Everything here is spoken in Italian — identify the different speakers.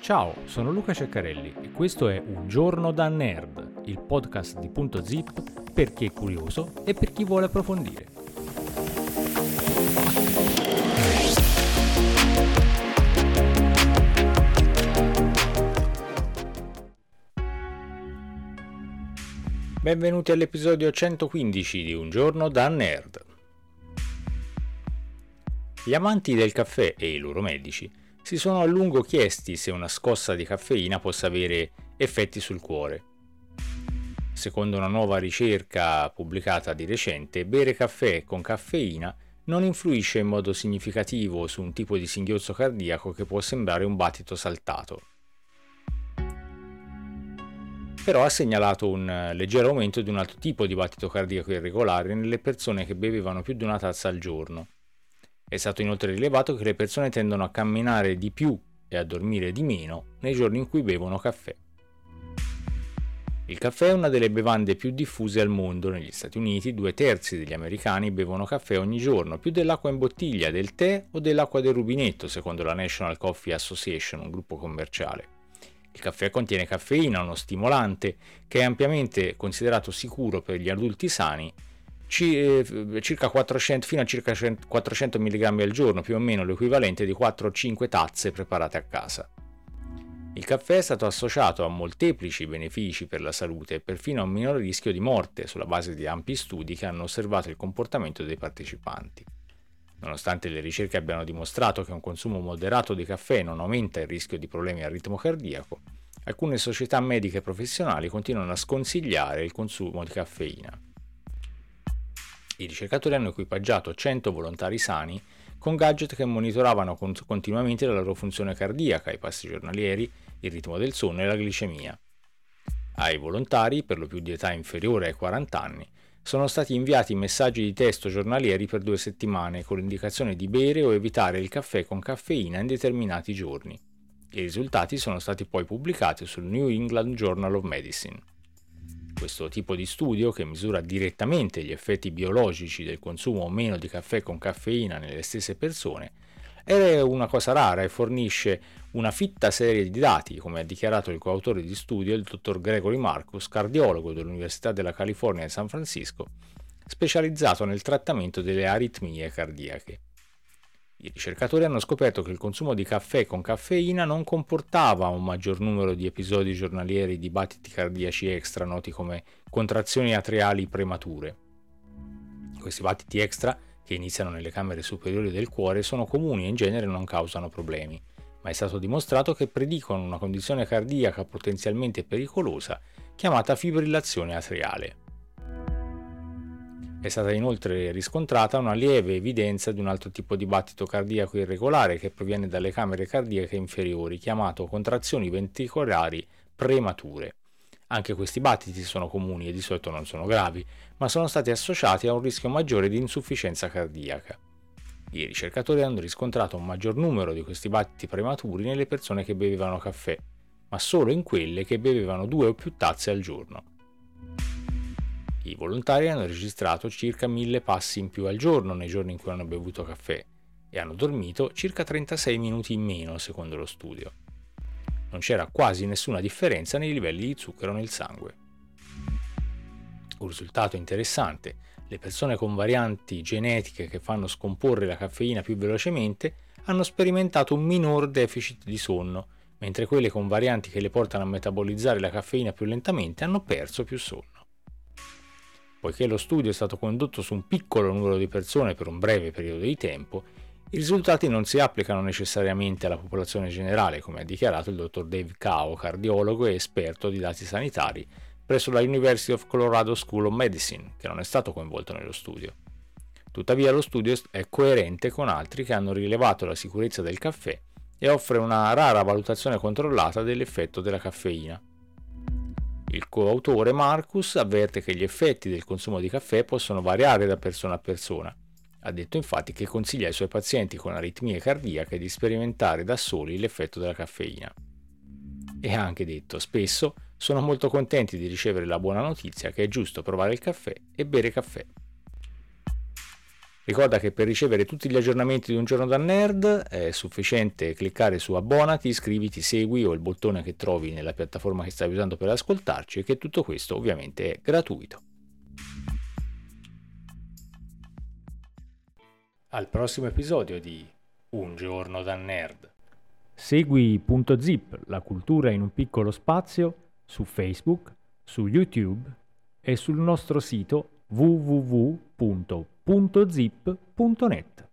Speaker 1: Ciao, sono Luca Ceccarelli e questo è Un giorno da nerd, il podcast di Punto Zip per chi è curioso e per chi vuole approfondire. Benvenuti all'episodio 115 di Un giorno da nerd. Gli amanti del caffè e i loro medici si sono a lungo chiesti se una scossa di caffeina possa avere effetti sul cuore. Secondo una nuova ricerca pubblicata di recente, bere caffè con caffeina non influisce in modo significativo su un tipo di singhiozzo cardiaco che può sembrare un battito saltato. Però ha segnalato un leggero aumento di un altro tipo di battito cardiaco irregolare nelle persone che bevevano più di una tazza al giorno. È stato inoltre rilevato che le persone tendono a camminare di più e a dormire di meno nei giorni in cui bevono caffè. Il caffè è una delle bevande più diffuse al mondo. Negli Stati Uniti due terzi degli americani bevono caffè ogni giorno, più dell'acqua in bottiglia, del tè o dell'acqua del rubinetto, secondo la National Coffee Association, un gruppo commerciale. Il caffè contiene caffeina, uno stimolante, che è ampiamente considerato sicuro per gli adulti sani circa 400, fino a circa 400 mg al giorno, più o meno l'equivalente di 4-5 tazze preparate a casa. Il caffè è stato associato a molteplici benefici per la salute e perfino a un minore rischio di morte sulla base di ampi studi che hanno osservato il comportamento dei partecipanti. Nonostante le ricerche abbiano dimostrato che un consumo moderato di caffè non aumenta il rischio di problemi al ritmo cardiaco, alcune società mediche professionali continuano a sconsigliare il consumo di caffeina. I ricercatori hanno equipaggiato 100 volontari sani con gadget che monitoravano continuamente la loro funzione cardiaca, i passi giornalieri, il ritmo del sonno e la glicemia. Ai volontari, per lo più di età inferiore ai 40 anni, sono stati inviati messaggi di testo giornalieri per due settimane con l'indicazione di bere o evitare il caffè con caffeina in determinati giorni. I risultati sono stati poi pubblicati sul New England Journal of Medicine. Questo tipo di studio, che misura direttamente gli effetti biologici del consumo o meno di caffè con caffeina nelle stesse persone, è una cosa rara e fornisce una fitta serie di dati, come ha dichiarato il coautore di studio, il dottor Gregory Marcus, cardiologo dell'Università della California di San Francisco, specializzato nel trattamento delle aritmie cardiache. I ricercatori hanno scoperto che il consumo di caffè con caffeina non comportava un maggior numero di episodi giornalieri di battiti cardiaci extra noti come contrazioni atriali premature. Questi battiti extra, che iniziano nelle camere superiori del cuore, sono comuni e in genere non causano problemi, ma è stato dimostrato che predicono una condizione cardiaca potenzialmente pericolosa chiamata fibrillazione atriale. È stata inoltre riscontrata una lieve evidenza di un altro tipo di battito cardiaco irregolare che proviene dalle camere cardiache inferiori, chiamato contrazioni ventricolari premature. Anche questi battiti sono comuni e di solito non sono gravi, ma sono stati associati a un rischio maggiore di insufficienza cardiaca. I ricercatori hanno riscontrato un maggior numero di questi battiti prematuri nelle persone che bevevano caffè, ma solo in quelle che bevevano due o più tazze al giorno. I volontari hanno registrato circa 1000 passi in più al giorno nei giorni in cui hanno bevuto caffè e hanno dormito circa 36 minuti in meno secondo lo studio. Non c'era quasi nessuna differenza nei livelli di zucchero nel sangue. Un risultato interessante, le persone con varianti genetiche che fanno scomporre la caffeina più velocemente hanno sperimentato un minor deficit di sonno, mentre quelle con varianti che le portano a metabolizzare la caffeina più lentamente hanno perso più sonno. Poiché lo studio è stato condotto su un piccolo numero di persone per un breve periodo di tempo, i risultati non si applicano necessariamente alla popolazione generale, come ha dichiarato il dottor Dave Cao, cardiologo e esperto di dati sanitari presso la University of Colorado School of Medicine, che non è stato coinvolto nello studio. Tuttavia lo studio è coerente con altri che hanno rilevato la sicurezza del caffè e offre una rara valutazione controllata dell'effetto della caffeina. Il coautore Marcus avverte che gli effetti del consumo di caffè possono variare da persona a persona. Ha detto infatti che consiglia ai suoi pazienti con aritmie cardiache di sperimentare da soli l'effetto della caffeina. E ha anche detto spesso sono molto contenti di ricevere la buona notizia che è giusto provare il caffè e bere caffè. Ricorda che per ricevere tutti gli aggiornamenti di un giorno da nerd è sufficiente cliccare su abbonati, iscriviti, segui o il bottone che trovi nella piattaforma che stai usando per ascoltarci e che tutto questo ovviamente è gratuito. Al prossimo episodio di Un giorno da nerd. Segui Punto Zip, la cultura in un piccolo spazio, su Facebook, su YouTube e sul nostro sito www.puntozip.net.